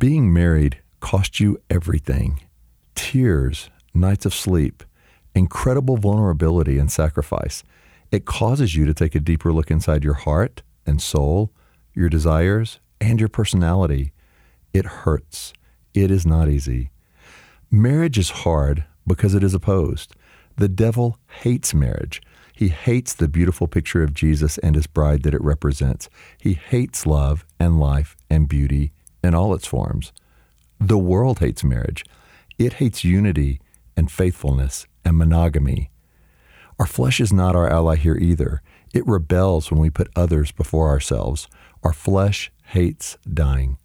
being married cost you everything tears, nights of sleep, incredible vulnerability and sacrifice. It causes you to take a deeper look inside your heart and soul, your desires, and your personality. It hurts. It is not easy. Marriage is hard because it is opposed. The devil hates marriage. He hates the beautiful picture of Jesus and his bride that it represents. He hates love and life and beauty in all its forms. The world hates marriage. It hates unity and faithfulness and monogamy. Our flesh is not our ally here either. It rebels when we put others before ourselves. Our flesh hates dying.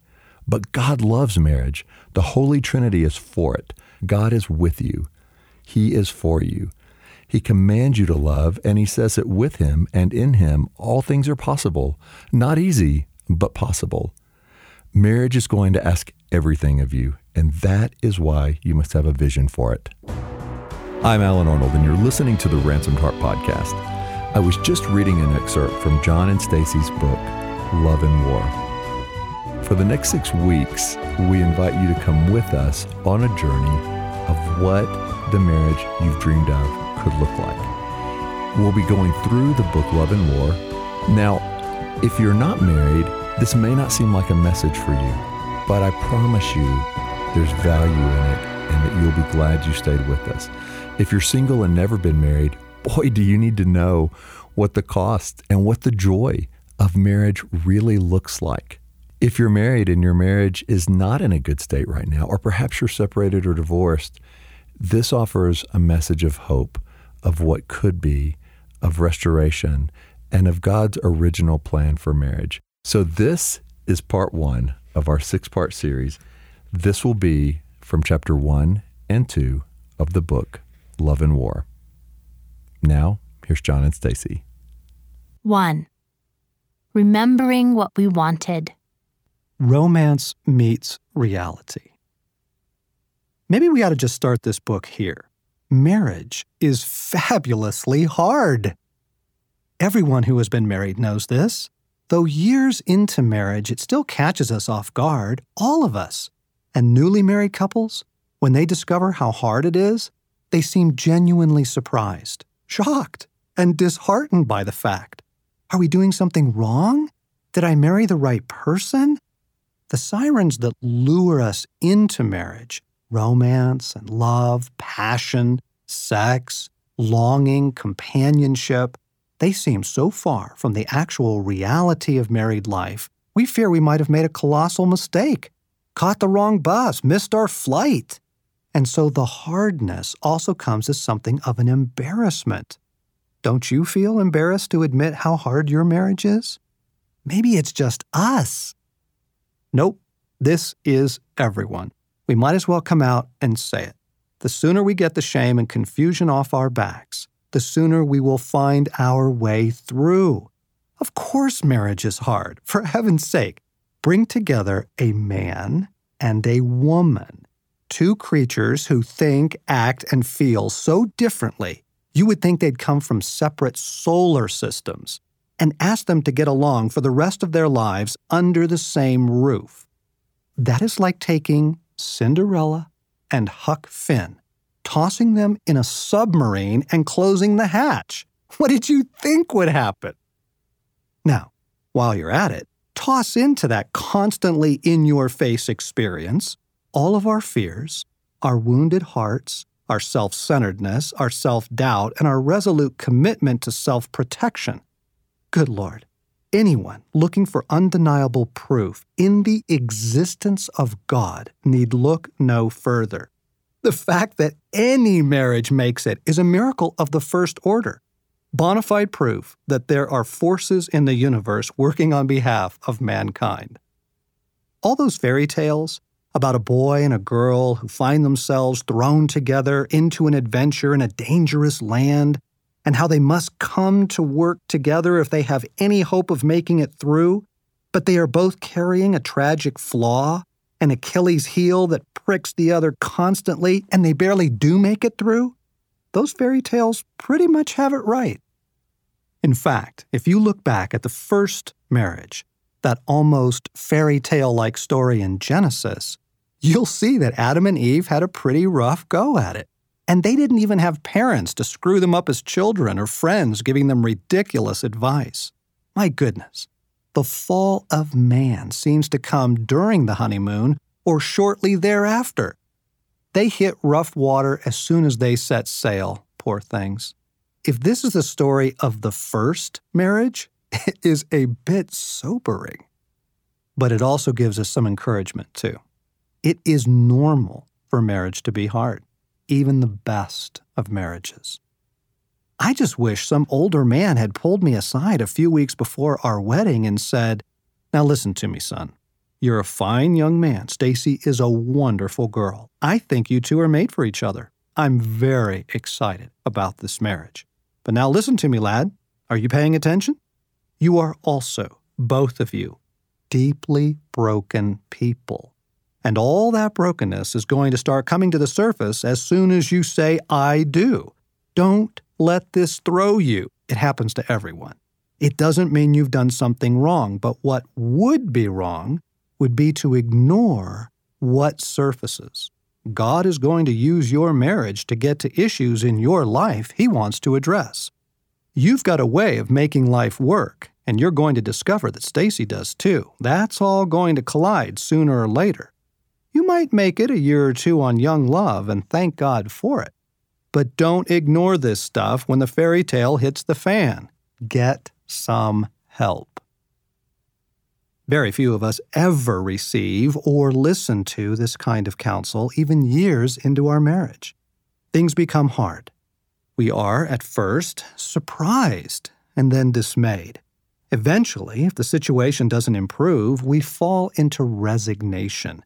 But God loves marriage. The Holy Trinity is for it. God is with you. He is for you. He commands you to love, and He says that with Him and in Him, all things are possible. Not easy, but possible. Marriage is going to ask everything of you, and that is why you must have a vision for it. I'm Allen Arnold, and you're listening to the Ransomed Heart Podcast. I was just reading an excerpt from John and Stasi's book, Love and War. For the next six weeks, we invite you to come with us on a journey of what the marriage you've dreamed of could look like. We'll be going through the book Love and War. Now, if you're not married, this may not seem like a message for you, but I promise you there's value in it and that you'll be glad you stayed with us. If you're single and never been married, boy, do you need to know what the cost and what the joy of marriage really looks like. If you're married and your marriage is not in a good state right now, or perhaps you're separated or divorced, this offers a message of hope, of what could be, of restoration, and of God's original plan for marriage. So, this is part one of our six part series. This will be from chapter one and two of the book Love and War. Now, here's John and Stasi. 1. Remembering what we wanted. Romance meets reality. Maybe we ought to just start this book here. Marriage is fabulously hard. Everyone who has been married knows this. Though years into marriage, it still catches us off guard, all of us. And newly married couples, when they discover how hard it is, they seem genuinely surprised, shocked, and disheartened by the fact. Are we doing something wrong? Did I marry the right person? The sirens that lure us into marriage romance and love, passion, sex, longing, companionship they seem so far from the actual reality of married life, we fear we might have made a colossal mistake, caught the wrong bus, missed our flight. And so the hardness also comes as something of an embarrassment. Don't you feel embarrassed to admit how hard your marriage is? Maybe it's just us. Nope, this is everyone. We might as well come out and say it. The sooner we get the shame and confusion off our backs, the sooner we will find our way through. Of course, marriage is hard. For heaven's sake, bring together a man and a woman, two creatures who think, act, and feel so differently, you would think they'd come from separate solar systems, and ask them to get along for the rest of their lives under the same roof. That is like taking Cinderella and Huck Finn tossing them in a submarine and closing the hatch. What did you think would happen? Now, while you're at it, toss into that constantly in your face experience all of our fears, our wounded hearts, our self centeredness, our self doubt, and our resolute commitment to self protection. Good Lord, anyone looking for undeniable proof in the existence of God need look no further. The fact that any marriage makes it is a miracle of the first order. Bona fide proof that there are forces in the universe working on behalf of mankind. All those fairy tales about a boy and a girl who find themselves thrown together into an adventure in a dangerous land, and how they must come to work together if they have any hope of making it through, but they are both carrying a tragic flaw an Achilles heel that pricks the other constantly and they barely do make it through, those fairy tales pretty much have it right. In fact, if you look back at the first marriage, that almost fairy tale like story in Genesis, you'll see that Adam and Eve had a pretty rough go at it. And they didn't even have parents to screw them up as children or friends giving them ridiculous advice. My goodness. The fall of man seems to come during the honeymoon or shortly thereafter. They hit rough water as soon as they set sail, poor things. If this is the story of the first marriage, it is a bit sobering. But it also gives us some encouragement, too. It is normal for marriage to be hard even the best of marriages. I just wish some older man had pulled me aside a few weeks before our wedding and said, Now listen to me, son. You're a fine young man. Stasi is a wonderful girl. I think you two are made for each other. I'm very excited about this marriage. But now listen to me, lad. Are you paying attention? You are also, both of you, deeply broken people. And all that brokenness is going to start coming to the surface as soon as you say, I do. Don't let this throw you. It happens to everyone. It doesn't mean you've done something wrong, but what would be wrong would be to ignore what surfaces. God is going to use your marriage to get to issues in your life He wants to address. You've got a way of making life work, and you're going to discover that Stasi does too. That's all going to collide sooner or later. You might make it a year or two on young love and thank God for it. But don't ignore this stuff when the fairy tale hits the fan. Get some help. Very few of us ever receive or listen to this kind of counsel, even years into our marriage. Things become hard. We are, at first, surprised and then dismayed. Eventually, if the situation doesn't improve, we fall into resignation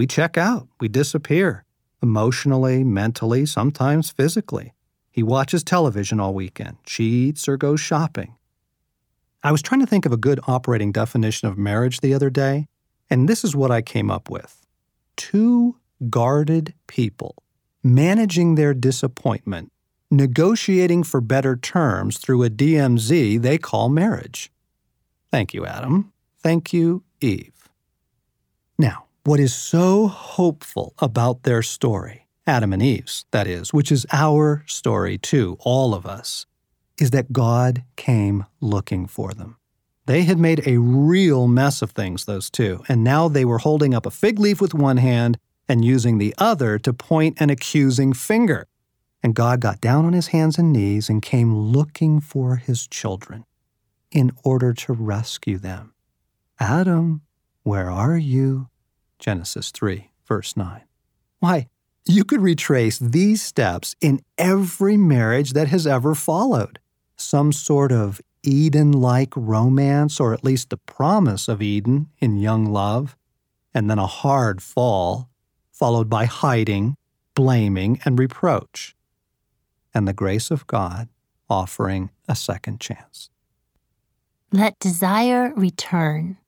we check out, we disappear, emotionally, mentally, sometimes physically. He watches television all weekend, cheats, or goes shopping. I was trying to think of a good operating definition of marriage the other day, and this is what I came up with two guarded people managing their disappointment, negotiating for better terms through a DMZ they call marriage. Thank you, Adam. Thank you, Eve. Now, what is so hopeful about their story, Adam and Eve's, that is, which is our story too, all of us, is that God came looking for them. They had made a real mess of things, those two, and now they were holding up a fig leaf with one hand and using the other to point an accusing finger. And God got down on his hands and knees and came looking for his children in order to rescue them. Adam, where are you? Genesis 3, verse 9. Why, you could retrace these steps in every marriage that has ever followed. Some sort of Eden like romance, or at least the promise of Eden in young love, and then a hard fall, followed by hiding, blaming, and reproach, and the grace of God offering a second chance. Let desire return.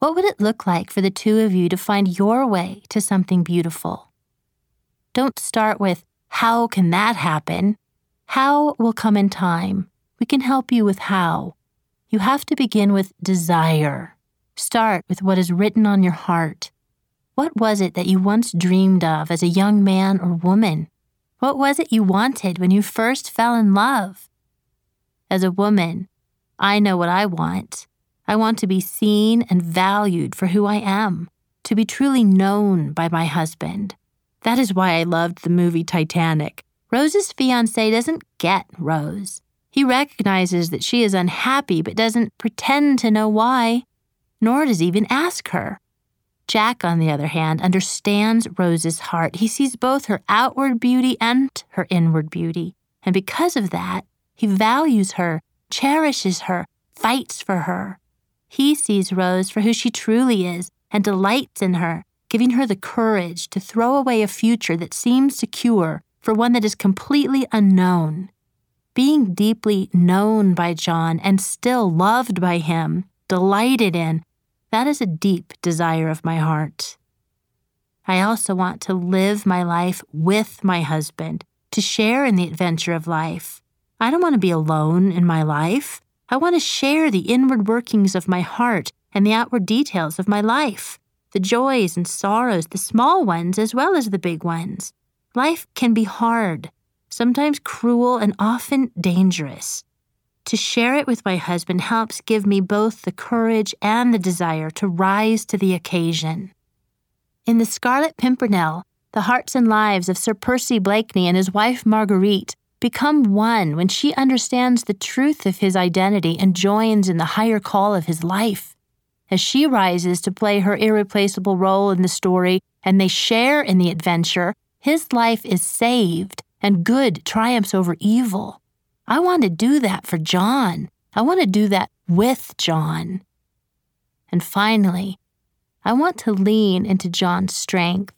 What would it look like for the two of you to find your way to something beautiful? Don't start with, How can that happen? How will come in time. We can help you with how. You have to begin with desire. Start with what is written on your heart. What was it that you once dreamed of as a young man or woman? What was it you wanted when you first fell in love? As a woman, I know what I want. I want to be seen and valued for who I am, to be truly known by my husband. That is why I loved the movie Titanic. Rose's fiance doesn't get Rose. He recognizes that she is unhappy but doesn't pretend to know why, nor does he even ask her. Jack, on the other hand, understands Rose's heart. He sees both her outward beauty and her inward beauty. And because of that, he values her, cherishes her, fights for her. He sees Rose for who she truly is and delights in her, giving her the courage to throw away a future that seems secure for one that is completely unknown. Being deeply known by John and still loved by him, delighted in, that is a deep desire of my heart. I also want to live my life with my husband, to share in the adventure of life. I don't want to be alone in my life. I want to share the inward workings of my heart and the outward details of my life, the joys and sorrows, the small ones as well as the big ones. Life can be hard, sometimes cruel, and often dangerous. To share it with my husband helps give me both the courage and the desire to rise to the occasion. In The Scarlet Pimpernel, the hearts and lives of Sir Percy Blakeney and his wife Marguerite become one when she understands the truth of his identity and joins in the higher call of his life. As she rises to play her irreplaceable role in the story and they share in the adventure, his life is saved and good triumphs over evil. I want to do that for John. I want to do that with John. And finally, I want to lean into John's strength.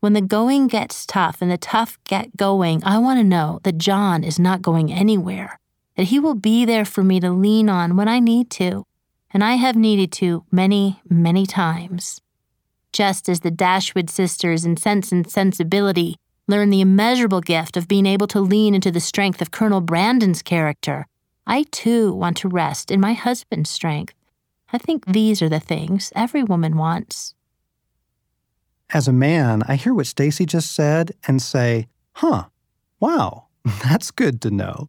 When the going gets tough and the tough get going, I want to know that John is not going anywhere, that he will be there for me to lean on when I need to, and I have needed to many, many times. Just as the Dashwood sisters in Sense and Sensibility learn the immeasurable gift of being able to lean into the strength of Colonel Brandon's character, I too want to rest in my husband's strength. I think these are the things every woman wants. As a man, I hear what Stasi just said and say, huh, wow, that's good to know.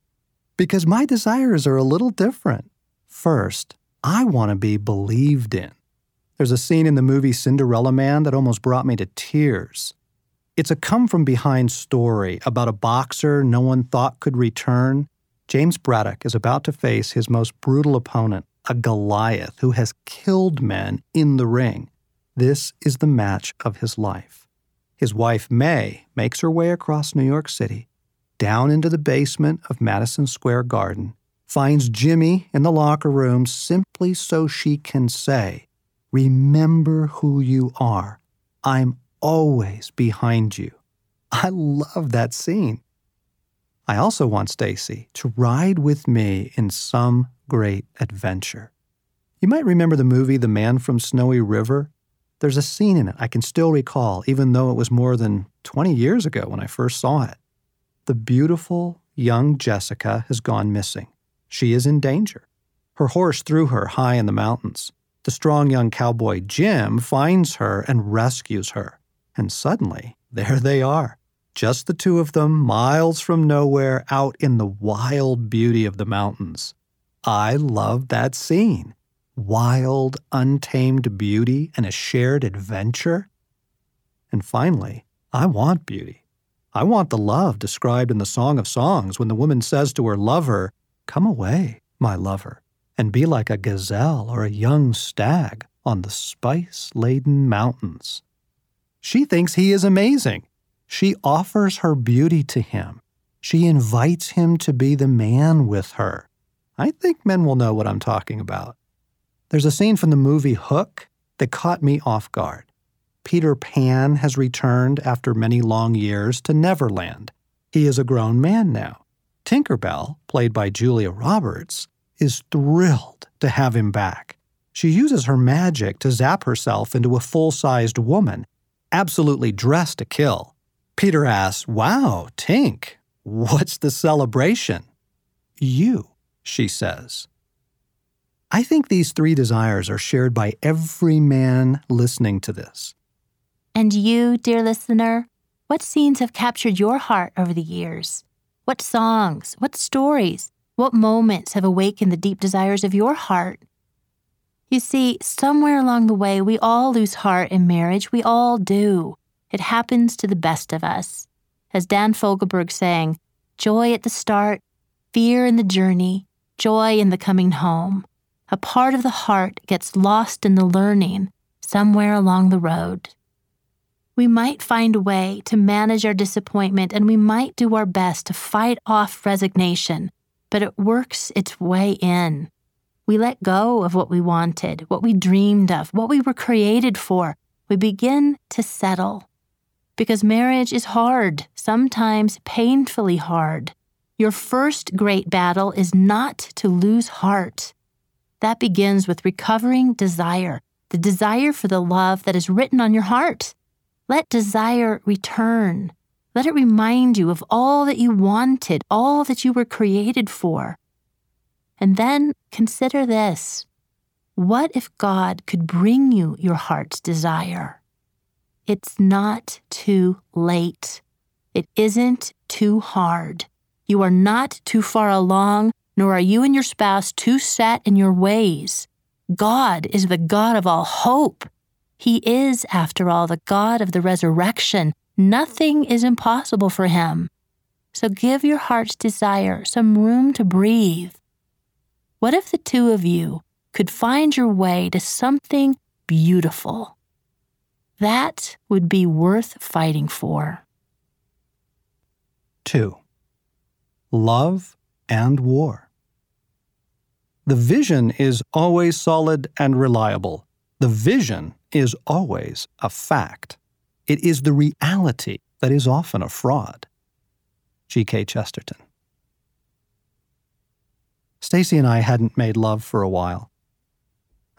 Because my desires are a little different. First, I want to be believed in. There's a scene in the movie Cinderella Man that almost brought me to tears. It's a come from behind story about a boxer no one thought could return. James Braddock is about to face his most brutal opponent, a Goliath who has killed men in the ring. This is the match of his life. His wife, May, makes her way across New York City, down into the basement of Madison Square Garden, finds Jimmy in the locker room simply so she can say, Remember who you are. I'm always behind you. I love that scene. I also want Stasi to ride with me in some great adventure. You might remember the movie The Man from Snowy River. There's a scene in it I can still recall, even though it was more than 20 years ago when I first saw it. The beautiful young Jessica has gone missing. She is in danger. Her horse threw her high in the mountains. The strong young cowboy Jim finds her and rescues her. And suddenly, there they are, just the two of them, miles from nowhere, out in the wild beauty of the mountains. I love that scene. Wild, untamed beauty and a shared adventure. And finally, I want beauty. I want the love described in the Song of Songs when the woman says to her lover, Come away, my lover, and be like a gazelle or a young stag on the spice laden mountains. She thinks he is amazing. She offers her beauty to him. She invites him to be the man with her. I think men will know what I'm talking about. There's a scene from the movie Hook that caught me off guard. Peter Pan has returned after many long years to Neverland. He is a grown man now. Tinkerbell, played by Julia Roberts, is thrilled to have him back. She uses her magic to zap herself into a full sized woman absolutely dressed to kill. Peter asks, Wow, Tink, what's the celebration? You, she says. I think these three desires are shared by every man listening to this. And you, dear listener, what scenes have captured your heart over the years? What songs, what stories, what moments have awakened the deep desires of your heart? You see, somewhere along the way, we all lose heart in marriage. We all do. It happens to the best of us. As Dan Fogelberg sang, joy at the start, fear in the journey, joy in the coming home. A part of the heart gets lost in the learning somewhere along the road. We might find a way to manage our disappointment and we might do our best to fight off resignation, but it works its way in. We let go of what we wanted, what we dreamed of, what we were created for. We begin to settle. Because marriage is hard, sometimes painfully hard. Your first great battle is not to lose heart. That begins with recovering desire, the desire for the love that is written on your heart. Let desire return. Let it remind you of all that you wanted, all that you were created for. And then consider this what if God could bring you your heart's desire? It's not too late. It isn't too hard. You are not too far along, nor are you and your spouse too set in your ways. God is the God of all hope. He is, after all, the God of the resurrection. Nothing is impossible for him. So give your heart's desire some room to breathe. What if the two of you could find your way to something beautiful? That would be worth fighting for. 2. Love and War. The vision is always solid and reliable. The vision is always a fact. It is the reality that is often a fraud. G.K. Chesterton. Stasi and I hadn't made love for a while.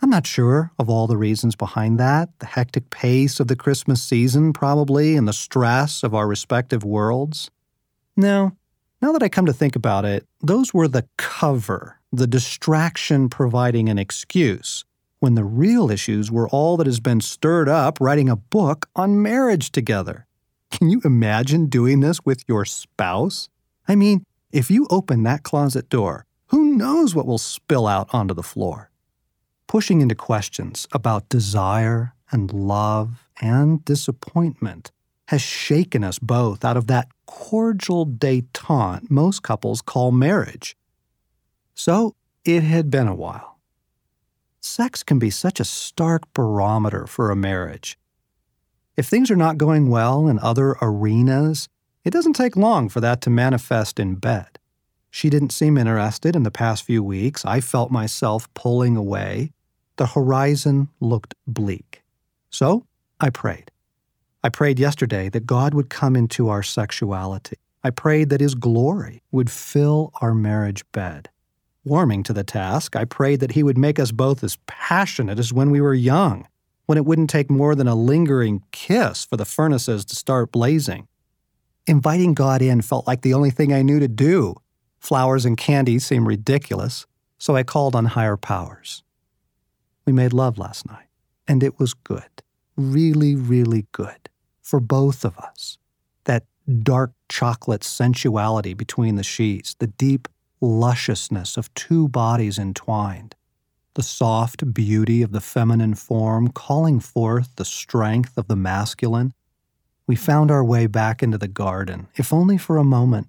I'm not sure of all the reasons behind that the hectic pace of the Christmas season, probably, and the stress of our respective worlds. No, now that I come to think about it, those were the cover, the distraction providing an excuse, when the real issues were all that has been stirred up writing a book on marriage together. Can you imagine doing this with your spouse? I mean, if you open that closet door, who knows what will spill out onto the floor? Pushing into questions about desire and love and disappointment has shaken us both out of that cordial detente most couples call marriage. So it had been a while. Sex can be such a stark barometer for a marriage. If things are not going well in other arenas, it doesn't take long for that to manifest in bed. She didn't seem interested in the past few weeks. I felt myself pulling away. The horizon looked bleak. So I prayed. I prayed yesterday that God would come into our sexuality. I prayed that His glory would fill our marriage bed. Warming to the task, I prayed that He would make us both as passionate as when we were young, when it wouldn't take more than a lingering kiss for the furnaces to start blazing. Inviting God in felt like the only thing I knew to do. Flowers and candy seemed ridiculous, so I called on higher powers. We made love last night, and it was good. Really, really good for both of us. That dark chocolate sensuality between the sheets, the deep lusciousness of two bodies entwined, the soft beauty of the feminine form calling forth the strength of the masculine. We found our way back into the garden, if only for a moment.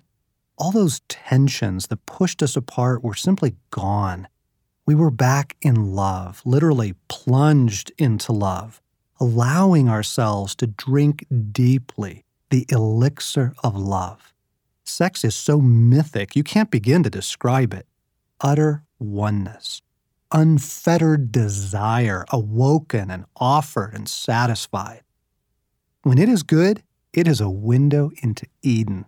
All those tensions that pushed us apart were simply gone. We were back in love, literally plunged into love allowing ourselves to drink deeply the elixir of love. Sex is so mythic, you can't begin to describe it. Utter oneness, unfettered desire, awoken and offered and satisfied. When it is good, it is a window into Eden.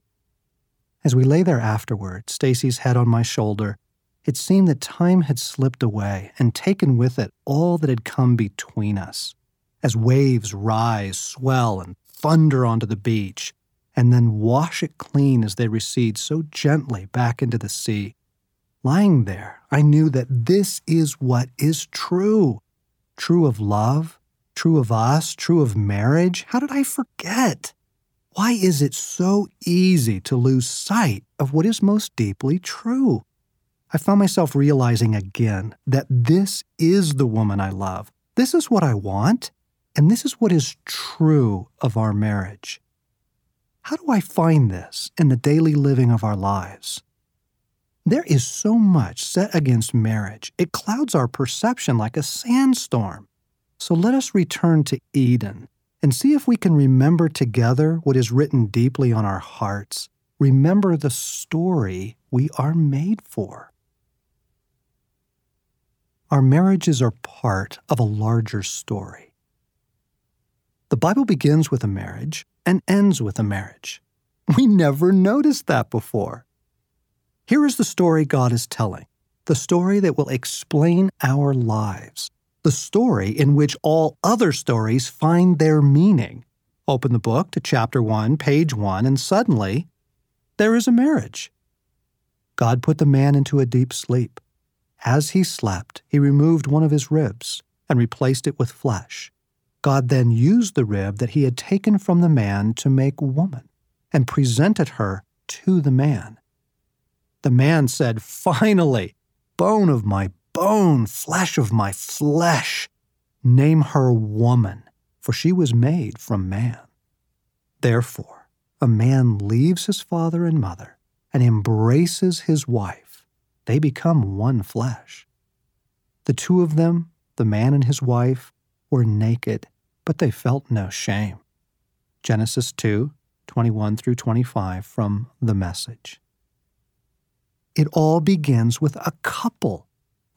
As we lay there afterward, Stasi's head on my shoulder, it seemed that time had slipped away and taken with it all that had come between us as waves rise, swell, and thunder onto the beach, and then wash it clean as they recede so gently back into the sea. Lying there, I knew that this is what is true. True of love, true of us, true of marriage. How did I forget? Why is it so easy to lose sight of what is most deeply true? I found myself realizing again that this is the woman I love. This is what I want. And this is what is true of our marriage. How do I find this in the daily living of our lives? There is so much set against marriage, it clouds our perception like a sandstorm. So let us return to Eden and see if we can remember together what is written deeply on our hearts. Remember the story we are made for. Our marriages are part of a larger story. The Bible begins with a marriage and ends with a marriage. We never noticed that before. Here is the story God is telling, the story that will explain our lives, the story in which all other stories find their meaning. Open the book to chapter 1, page 1, and suddenly there is a marriage. God put the man into a deep sleep. As he slept, he removed one of his ribs and replaced it with flesh. God then used the rib that he had taken from the man to make woman and presented her to the man. The man said, Finally, bone of my bone, flesh of my flesh. Name her woman, for she was made from man. Therefore, a man leaves his father and mother and embraces his wife. They become one flesh. The two of them, the man and his wife, were naked, but they felt no shame. Genesis 2 21 through 25 from the message. It all begins with a couple,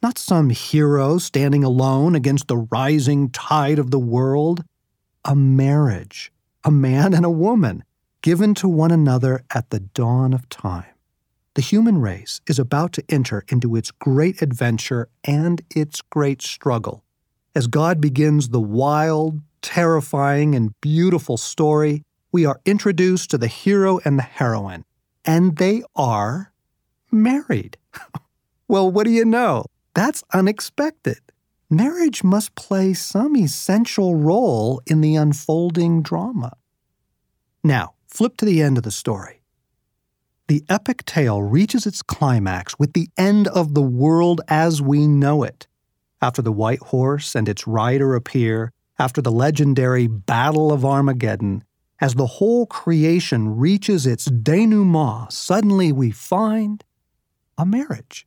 not some hero standing alone against the rising tide of the world. A marriage, a man and a woman, given to one another at the dawn of time. The human race is about to enter into its great adventure and its great struggle. As God begins the wild, terrifying, and beautiful story, we are introduced to the hero and the heroine, and they are married. well, what do you know? That's unexpected. Marriage must play some essential role in the unfolding drama. Now, flip to the end of the story. The epic tale reaches its climax with the end of the world as we know it. After the white horse and its rider appear, after the legendary Battle of Armageddon, as the whole creation reaches its denouement, suddenly we find a marriage.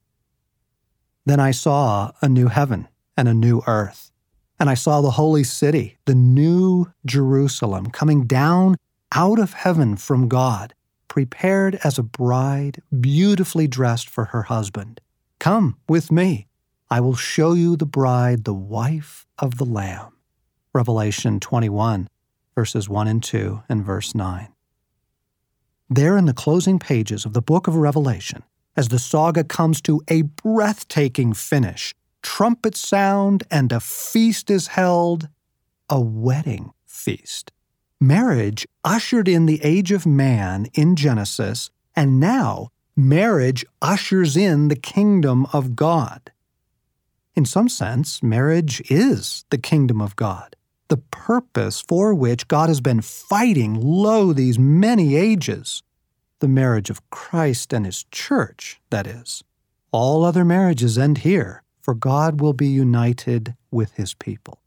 Then I saw a new heaven and a new earth. And I saw the holy city, the new Jerusalem, coming down out of heaven from God, prepared as a bride, beautifully dressed for her husband. Come with me. I will show you the bride, the wife of the Lamb. Revelation 21, verses 1 and 2, and verse 9. There in the closing pages of the book of Revelation, as the saga comes to a breathtaking finish. Trumpets sound and a feast is held, a wedding feast. Marriage ushered in the age of man in Genesis, and now marriage ushers in the kingdom of God. In some sense, marriage is the kingdom of God, the purpose for which God has been fighting lo these many ages the marriage of Christ and his church, that is. All other marriages end here, for God will be united with his people.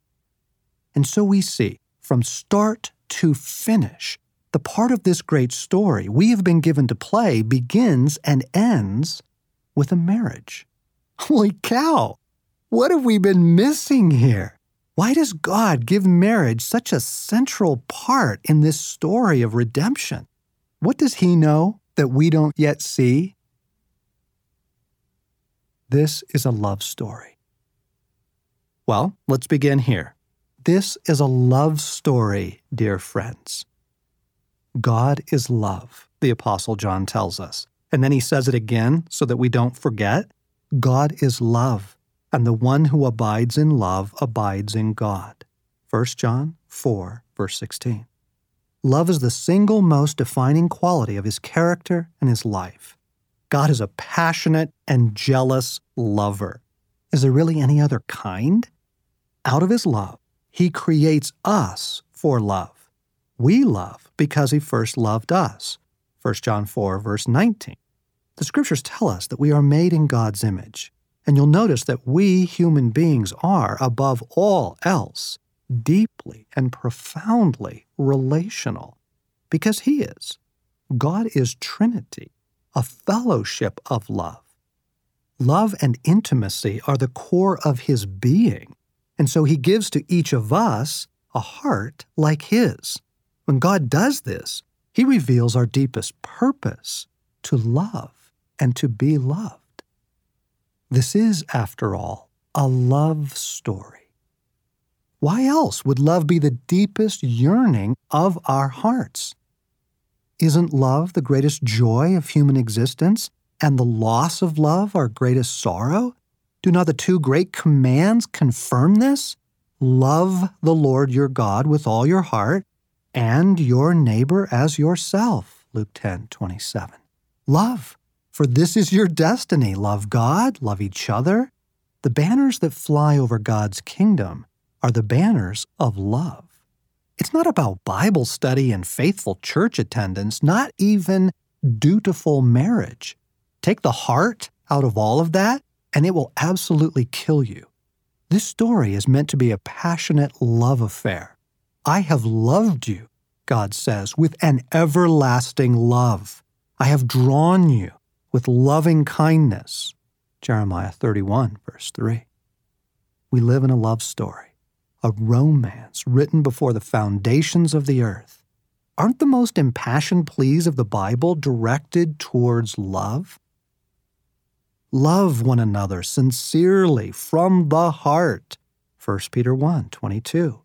And so we see, from start to finish, the part of this great story we have been given to play begins and ends with a marriage. Holy cow! What have we been missing here? Why does God give marriage such a central part in this story of redemption? What does he know that we don't yet see? This is a love story. Well, let's begin here. This is a love story, dear friends. God is love, the Apostle John tells us. And then he says it again so that we don't forget. God is love, and the one who abides in love abides in God. 1 John 4, verse 16. Love is the single most defining quality of his character and his life. God is a passionate and jealous lover. Is there really any other kind? Out of his love, he creates us for love. We love because he first loved us. 1 John 4, verse 19. The scriptures tell us that we are made in God's image. And you'll notice that we human beings are, above all else, deeply and profoundly relational because He is. God is Trinity, a fellowship of love. Love and intimacy are the core of His being, and so He gives to each of us a heart like His. When God does this, He reveals our deepest purpose to love and to be loved. This is, after all, a love story. Why else would love be the deepest yearning of our hearts? Isn't love the greatest joy of human existence, and the loss of love our greatest sorrow? Do not the two great commands confirm this? Love the Lord your God with all your heart, and your neighbor as yourself. Luke 10 27. Love, for this is your destiny. Love God, love each other, The banners that fly over God's kingdom are the banners of love. It's not about Bible study and faithful church attendance, not even dutiful marriage. Take the heart out of all of that, and it will absolutely kill you. This story is meant to be a passionate love affair. I have loved you, God says, with an everlasting love. I have drawn you with loving kindness. Jeremiah 31, verse 3. We live in a love story a romance written before the foundations of the earth. Aren't the most impassioned pleas of the Bible directed towards love? Love one another sincerely from the heart. 1 Peter 1 22.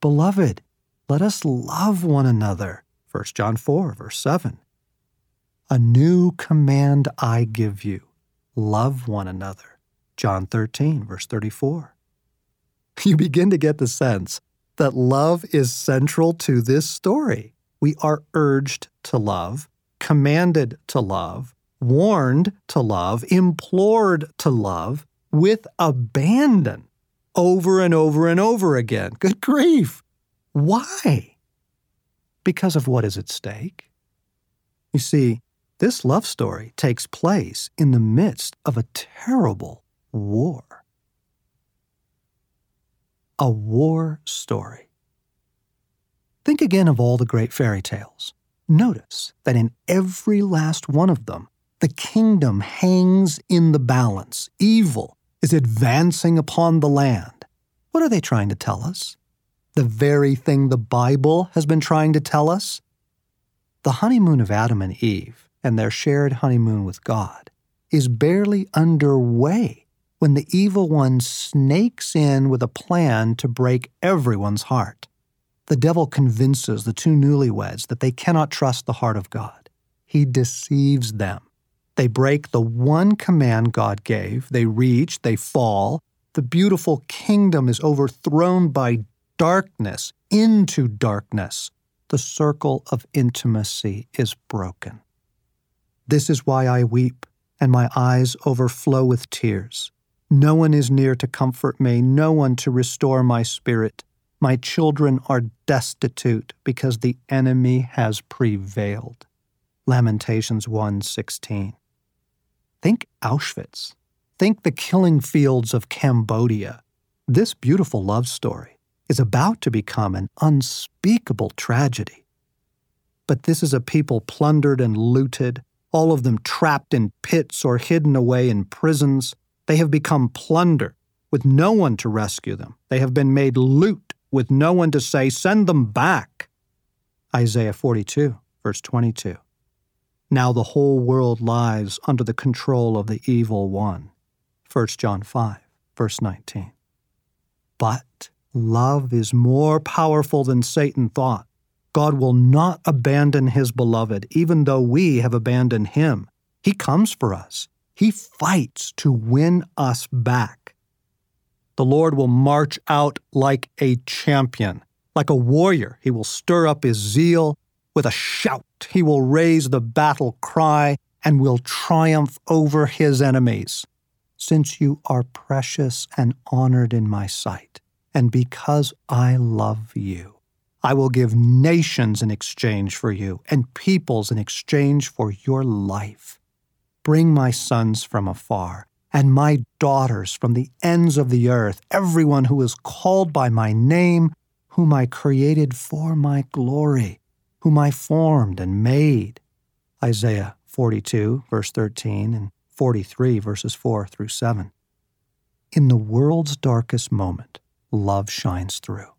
Beloved, let us love one another. 1 John 4, verse 7. A new command I give you love one another. John 13, verse 34 you begin to get the sense that love is central to this story. We are urged to love, commanded to love, warned to love, implored to love with abandon over and over and over again. Good grief. Why? Because of what is at stake. You see, this love story takes place in the midst of a terrible war a war story. Think again of all the great fairy tales. Notice that in every last one of them, the kingdom hangs in the balance. Evil is advancing upon the land. What are they trying to tell us? The very thing the Bible has been trying to tell us? The honeymoon of Adam and Eve and their shared honeymoon with God is barely underway when the evil one snakes in with a plan to break everyone's heart. The devil convinces the two newlyweds that they cannot trust the heart of God. He deceives them. They break the one command God gave, they reach, they fall. The beautiful kingdom is overthrown by darkness into darkness. The circle of intimacy is broken. This is why I weep, and my eyes overflow with tears. No one is near to comfort me, no one to restore my spirit. My children are destitute because the enemy has prevailed. Lamentations 1:16. Think Auschwitz. Think the killing fields of Cambodia. This beautiful love story is about to become an unspeakable tragedy. But this is a people plundered and looted, all of them trapped in pits or hidden away in prisons they have become plunder with no one to rescue them. They have been made loot with no one to say, Send them back. Isaiah 42, verse 22. Now the whole world lies under the control of the evil one. 1 John 5, verse 19. But love is more powerful than Satan thought. God will not abandon his beloved, even though we have abandoned him. He comes for us. He fights to win us back. The Lord will march out like a champion, like a warrior. He will stir up his zeal. With a shout, he will raise the battle cry and will triumph over his enemies. Since you are precious and honored in my sight, and because I love you, I will give nations in exchange for you and peoples in exchange for your life. Bring my sons from afar, and my daughters from the ends of the earth, everyone who is called by my name, whom I created for my glory, whom I formed and made. Isaiah 42, verse 13, and 43, verses 4 through 7. In the world's darkest moment, love shines through.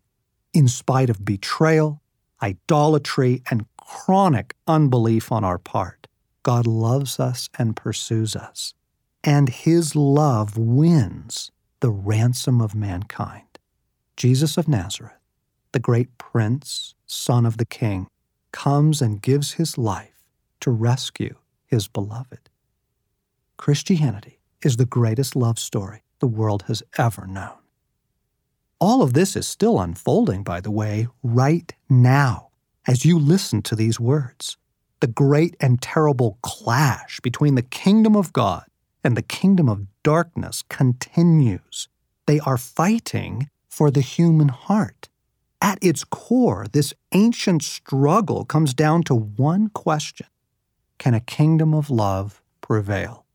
In spite of betrayal, idolatry, and chronic unbelief on our part, God loves us and pursues us, and his love wins the ransom of mankind. Jesus of Nazareth, the great prince, son of the king, comes and gives his life to rescue his beloved. Christianity is the greatest love story the world has ever known. All of this is still unfolding, by the way, right now, as you listen to these words the great and terrible clash between the kingdom of God and the kingdom of darkness continues. They are fighting for the human heart. At its core, this ancient struggle comes down to one question Can a kingdom of love prevail?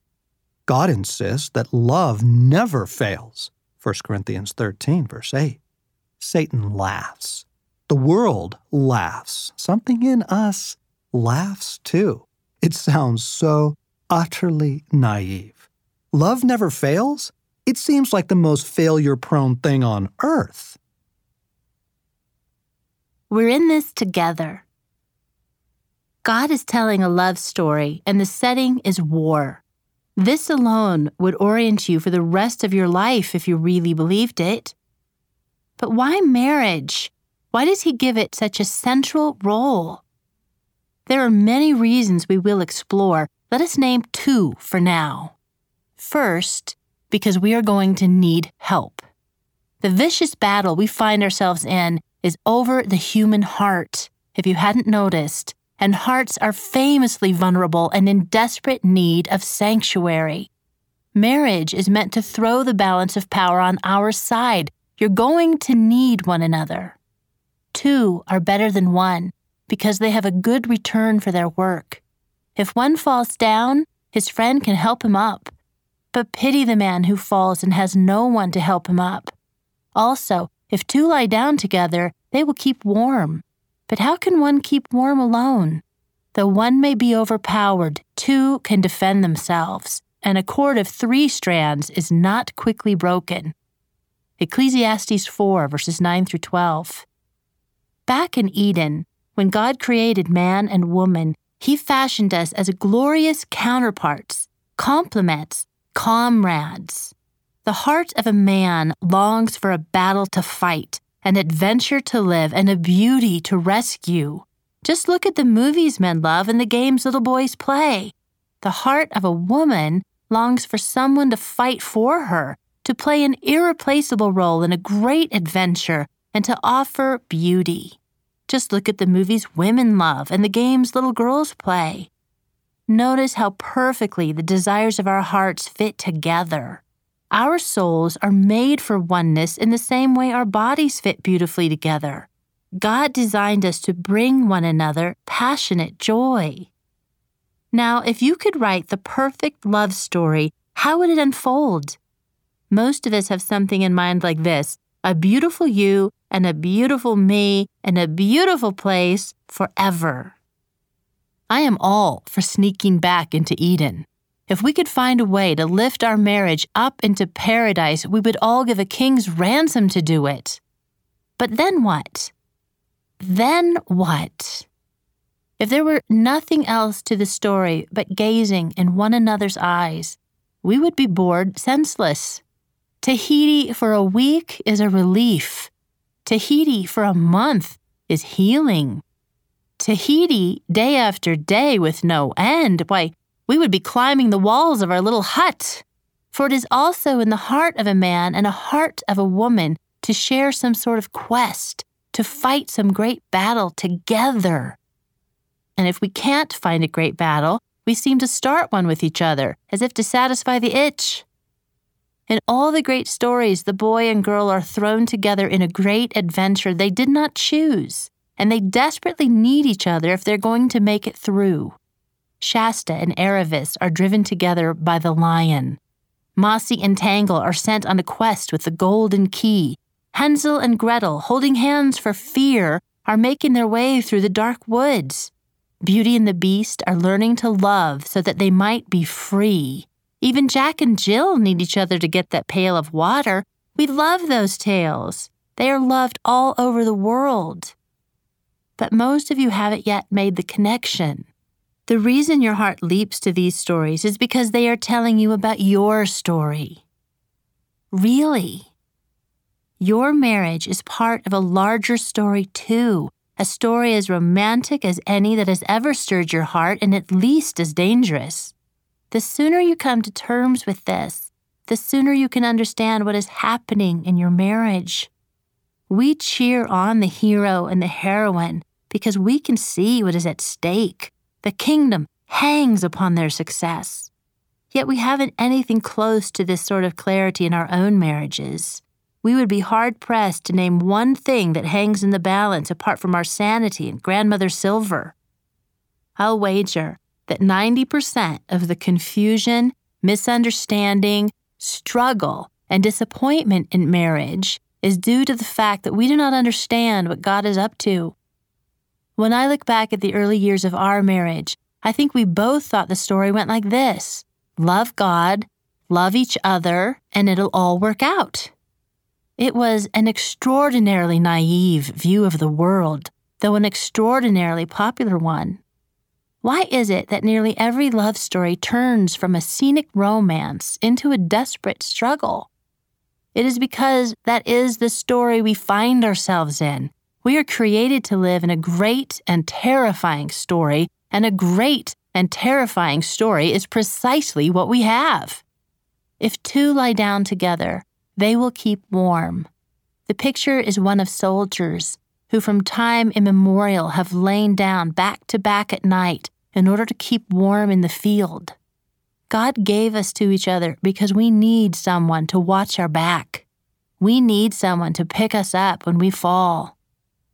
God insists that love never fails. 1 Corinthians 13, verse 8. Satan laughs. The world laughs. Something in us laughs too. It sounds so utterly naive. Love never fails? It seems like the most failure prone thing on earth. We're in this together. God is telling a love story, and the setting is war. This alone would orient you for the rest of your life if you really believed it. But why marriage? Why does he give it such a central role? There are many reasons we will explore. Let us name two for now. First, because we are going to need help. The vicious battle we find ourselves in is over the human heart, if you hadn't noticed, and hearts are famously vulnerable and in desperate need of sanctuary. Marriage is meant to throw the balance of power on our side. You're going to need one another. Two are better than one because they have a good return for their work. If one falls down, his friend can help him up. But pity the man who falls and has no one to help him up. Also, if two lie down together, they will keep warm. But how can one keep warm alone? Though one may be overpowered, two can defend themselves, and a cord of three strands is not quickly broken. Ecclesiastes 4, verses 9 through 12. Back in Eden, when God created man and woman, he fashioned us as glorious counterparts, complements, comrades. The heart of a man longs for a battle to fight, an adventure to live, and a beauty to rescue. Just look at the movies men love and the games little boys play. The heart of a woman longs for someone to fight for her, to play an irreplaceable role in a great adventure, and to offer beauty. Just look at the movies women love and the games little girls play. Notice how perfectly the desires of our hearts fit together. Our souls are made for oneness in the same way our bodies fit beautifully together. God designed us to bring one another passionate joy. Now, if you could write the perfect love story, how would it unfold? Most of us have something in mind like this a beautiful you and a beautiful me and a beautiful place forever. I am all for sneaking back into Eden. If we could find a way to lift our marriage up into paradise, we would all give a king's ransom to do it. But then what? Then what? If there were nothing else to the story but gazing in one another's eyes, we would be bored senseless. Tahiti for a week is a relief. Tahiti for a month is healing. Tahiti day after day with no end, why, we would be climbing the walls of our little hut. For it is also in the heart of a man and a heart of a woman to share some sort of quest, to fight some great battle together. And if we can't find a great battle, we seem to start one with each other, as if to satisfy the itch. In all the great stories, the boy and girl are thrown together in a great adventure they did not choose, and they desperately need each other if they're going to make it through. Shasta and Aravis are driven together by the lion. Mossy and Tangle are sent on a quest with the golden key. Hansel and Gretel, holding hands for fear, are making their way through the dark woods. Beauty and the Beast are learning to love so that they might be free. Even Jack and Jill need each other to get that pail of water. We love those tales. They are loved all over the world. But most of you haven't yet made the connection. The reason your heart leaps to these stories is because they are telling you about your story. Really. Your marriage is part of a larger story, too, a story as romantic as any that has ever stirred your heart and at least as dangerous. The sooner you come to terms with this, the sooner you can understand what is happening in your marriage. We cheer on the hero and the heroine because we can see what is at stake the kingdom hangs upon their success. Yet we haven't anything close to this sort of clarity in our own marriages. We would be hard pressed to name one thing that hangs in the balance apart from our sanity and grandmother silver. I'll wager that 90% of the confusion, misunderstanding, struggle, and disappointment in marriage is due to the fact that we do not understand what God is up to. When I look back at the early years of our marriage, I think we both thought the story went like this love God, love each other, and it'll all work out. It was an extraordinarily naive view of the world, though an extraordinarily popular one. Why is it that nearly every love story turns from a scenic romance into a desperate struggle? It is because that is the story we find ourselves in. We are created to live in a great and terrifying story, and a great and terrifying story is precisely what we have. If two lie down together, they will keep warm. The picture is one of soldiers who, from time immemorial, have lain down back to back at night in order to keep warm in the field. God gave us to each other because we need someone to watch our back. We need someone to pick us up when we fall.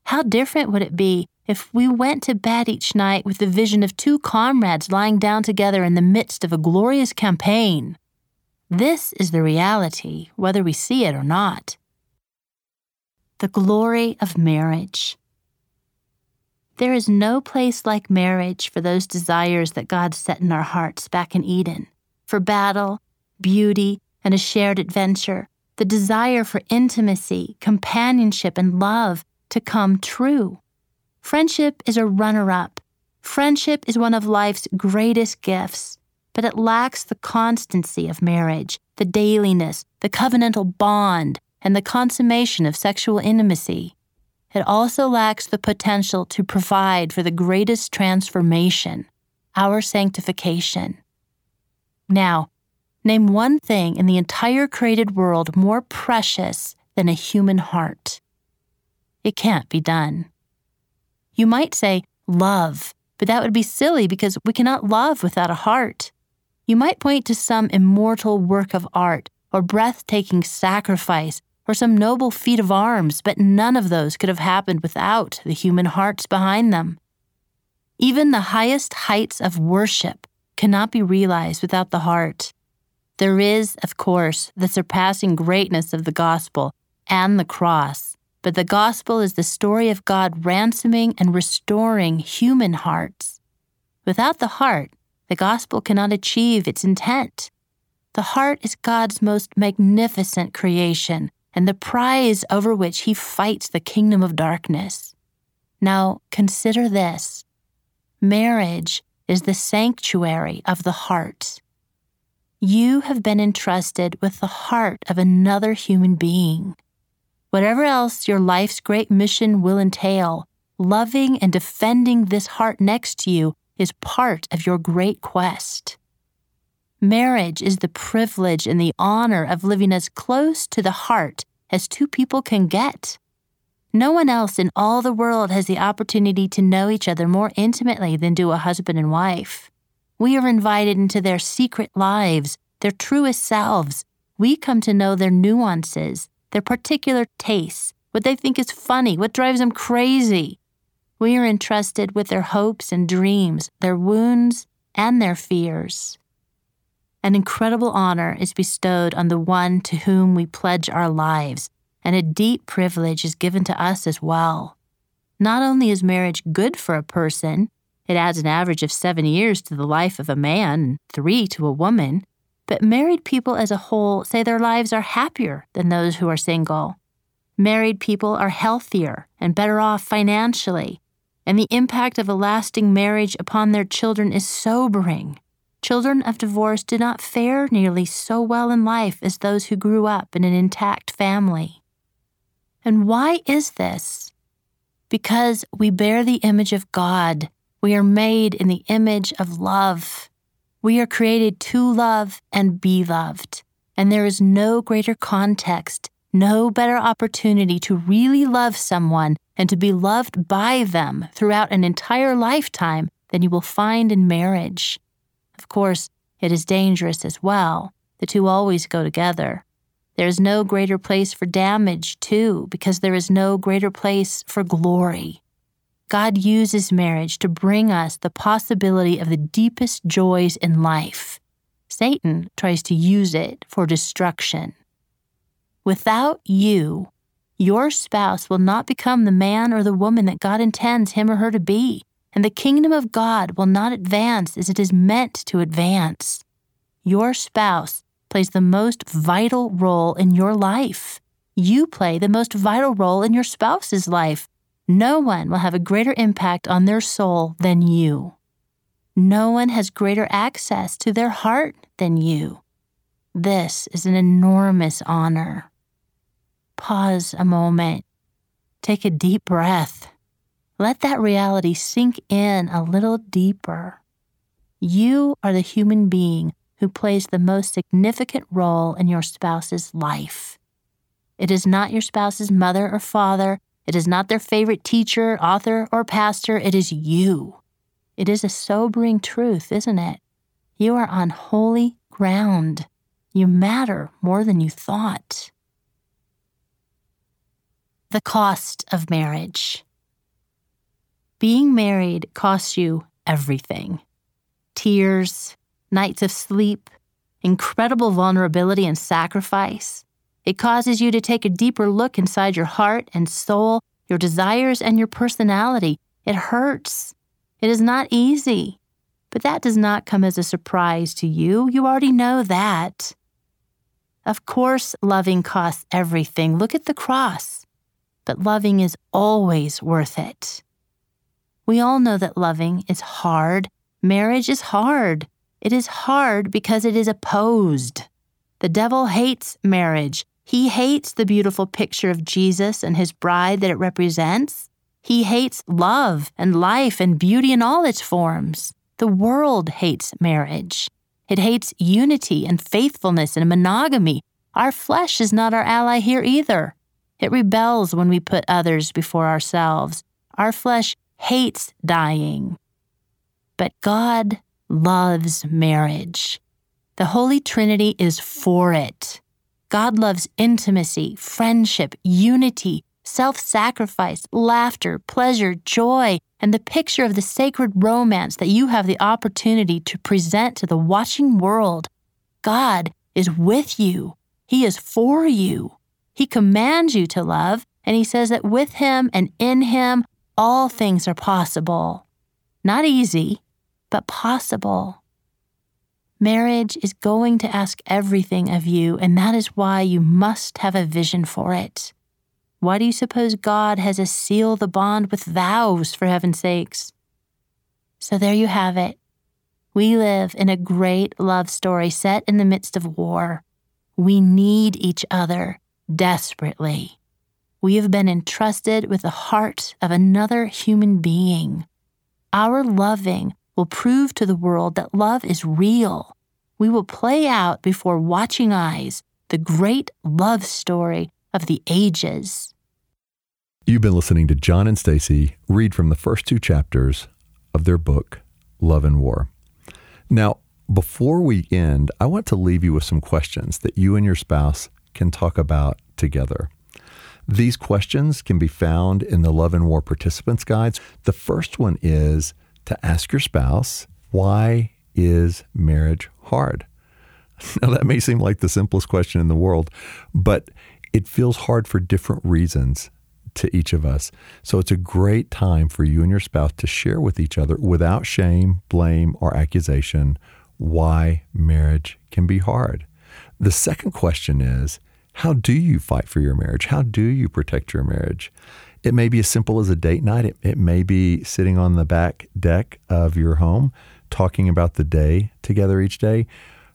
How different would it be if we went to bed each night with the vision of two comrades lying down together in the midst of a glorious campaign. This is the reality, whether we see it or not. The glory of marriage. There is no place like marriage for those desires that God set in our hearts back in Eden for battle, beauty, and a shared adventure, the desire for intimacy, companionship, and love to come true. Friendship is a runner up. Friendship is one of life's greatest gifts, but it lacks the constancy of marriage, the dailiness, the covenantal bond, and the consummation of sexual intimacy. It also lacks the potential to provide for the greatest transformation, our sanctification. Now, name one thing in the entire created world more precious than a human heart. It can't be done. You might say love, but that would be silly because we cannot love without a heart. You might point to some immortal work of art or breathtaking sacrifice or some noble feat of arms, but none of those could have happened without the human hearts behind them. Even the highest heights of worship cannot be realized without the heart. There is, of course, the surpassing greatness of the gospel and the cross, but the gospel is the story of God ransoming and restoring human hearts. Without the heart, the gospel cannot achieve its intent. The heart is God's most magnificent creation and the prize over which he fights the kingdom of darkness. Now, consider this marriage is the sanctuary of the heart. You have been entrusted with the heart of another human being. Whatever else your life's great mission will entail, loving and defending this heart next to you is part of your great quest. Marriage is the privilege and the honor of living as close to the heart as two people can get. No one else in all the world has the opportunity to know each other more intimately than do a husband and wife. We are invited into their secret lives, their truest selves. We come to know their nuances, their particular tastes, what they think is funny, what drives them crazy. We are entrusted with their hopes and dreams, their wounds and their fears. An incredible honor is bestowed on the one to whom we pledge our lives, and a deep privilege is given to us as well. Not only is marriage good for a person, it adds an average of seven years to the life of a man and three to a woman, but married people as a whole say their lives are happier than those who are single. Married people are healthier and better off financially, and the impact of a lasting marriage upon their children is sobering. Children of divorce do not fare nearly so well in life as those who grew up in an intact family. And why is this? Because we bear the image of God. We are made in the image of love. We are created to love and be loved. And there is no greater context, no better opportunity to really love someone and to be loved by them throughout an entire lifetime than you will find in marriage. Of course, It is dangerous as well. The two always go together. There is no greater place for damage, too, because there is no greater place for glory. God uses marriage to bring us the possibility of the deepest joys in life. Satan tries to use it for destruction. Without you, your spouse will not become the man or the woman that God intends him or her to be, and the kingdom of God will not advance as it is meant to advance. Your spouse plays the most vital role in your life. You play the most vital role in your spouse's life. No one will have a greater impact on their soul than you. No one has greater access to their heart than you. This is an enormous honor. Pause a moment. Take a deep breath. Let that reality sink in a little deeper. You are the human being who plays the most significant role in your spouse's life. It is not your spouse's mother or father. It is not their favorite teacher, author, or pastor. It is you. It is a sobering truth, isn't it? You are on holy ground. You matter more than you thought. The cost of marriage. Being married costs you everything tears, nights of sleep, incredible vulnerability and sacrifice. It causes you to take a deeper look inside your heart and soul, your desires and your personality. It hurts. It is not easy. But that does not come as a surprise to you. You already know that. Of course, loving costs everything. Look at the cross. But loving is always worth it. We all know that loving is hard. Marriage is hard. It is hard because it is opposed. The devil hates marriage. He hates the beautiful picture of Jesus and his bride that it represents. He hates love and life and beauty in all its forms. The world hates marriage. It hates unity and faithfulness and monogamy. Our flesh is not our ally here either. It rebels when we put others before ourselves. Our flesh hates dying. But God loves marriage. The Holy Trinity is for it. God loves intimacy, friendship, unity, self sacrifice, laughter, pleasure, joy, and the picture of the sacred romance that you have the opportunity to present to the watching world. God is with you, He is for you. He commands you to love, and He says that with Him and in Him, all things are possible. Not easy, but possible. Marriage is going to ask everything of you, and that is why you must have a vision for it. Why do you suppose God has us seal the bond with vows, for heaven's sakes? So there you have it. We live in a great love story set in the midst of war. We need each other desperately. We have been entrusted with the heart of another human being. Our loving will prove to the world that love is real. We will play out before watching eyes the great love story of the ages. You've been listening to John and Stasi read from the first two chapters of their book, Love and War. Now, before we end, I want to leave you with some questions that you and your spouse can talk about together. These questions can be found in the Love and War Participants Guides. The first one is to ask your spouse, why is marriage hard? Now, that may seem like the simplest question in the world, but it feels hard for different reasons to each of us. So it's a great time for you and your spouse to share with each other without shame, blame, or accusation why marriage can be hard. The second question is how do you fight for your marriage? How do you protect your marriage? It may be as simple as a date night. It, it may be sitting on the back deck of your home talking about the day together each day.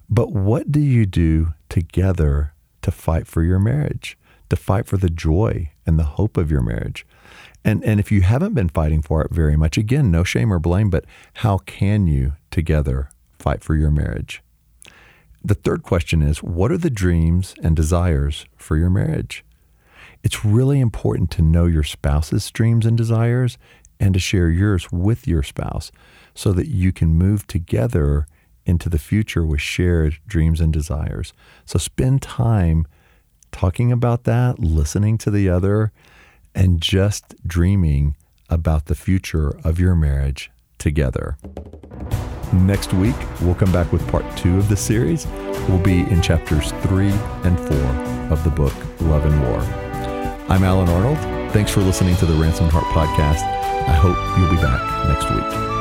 But what do you do together to fight for your marriage, to fight for the joy and the hope of your marriage? And, and if you haven't been fighting for it very much, again, no shame or blame, but how can you together fight for your marriage? The third question is what are the dreams and desires for your marriage? It's really important to know your spouse's dreams and desires and to share yours with your spouse so that you can move together into the future with shared dreams and desires. So spend time talking about that, listening to the other, and just dreaming about the future of your marriage together. Next week, we'll come back with part two of the series. We'll be in chapters three and four of the book Love and War. I'm Allen Arnold. Thanks for listening to the Ransomed Heart podcast. I hope you'll be back next week.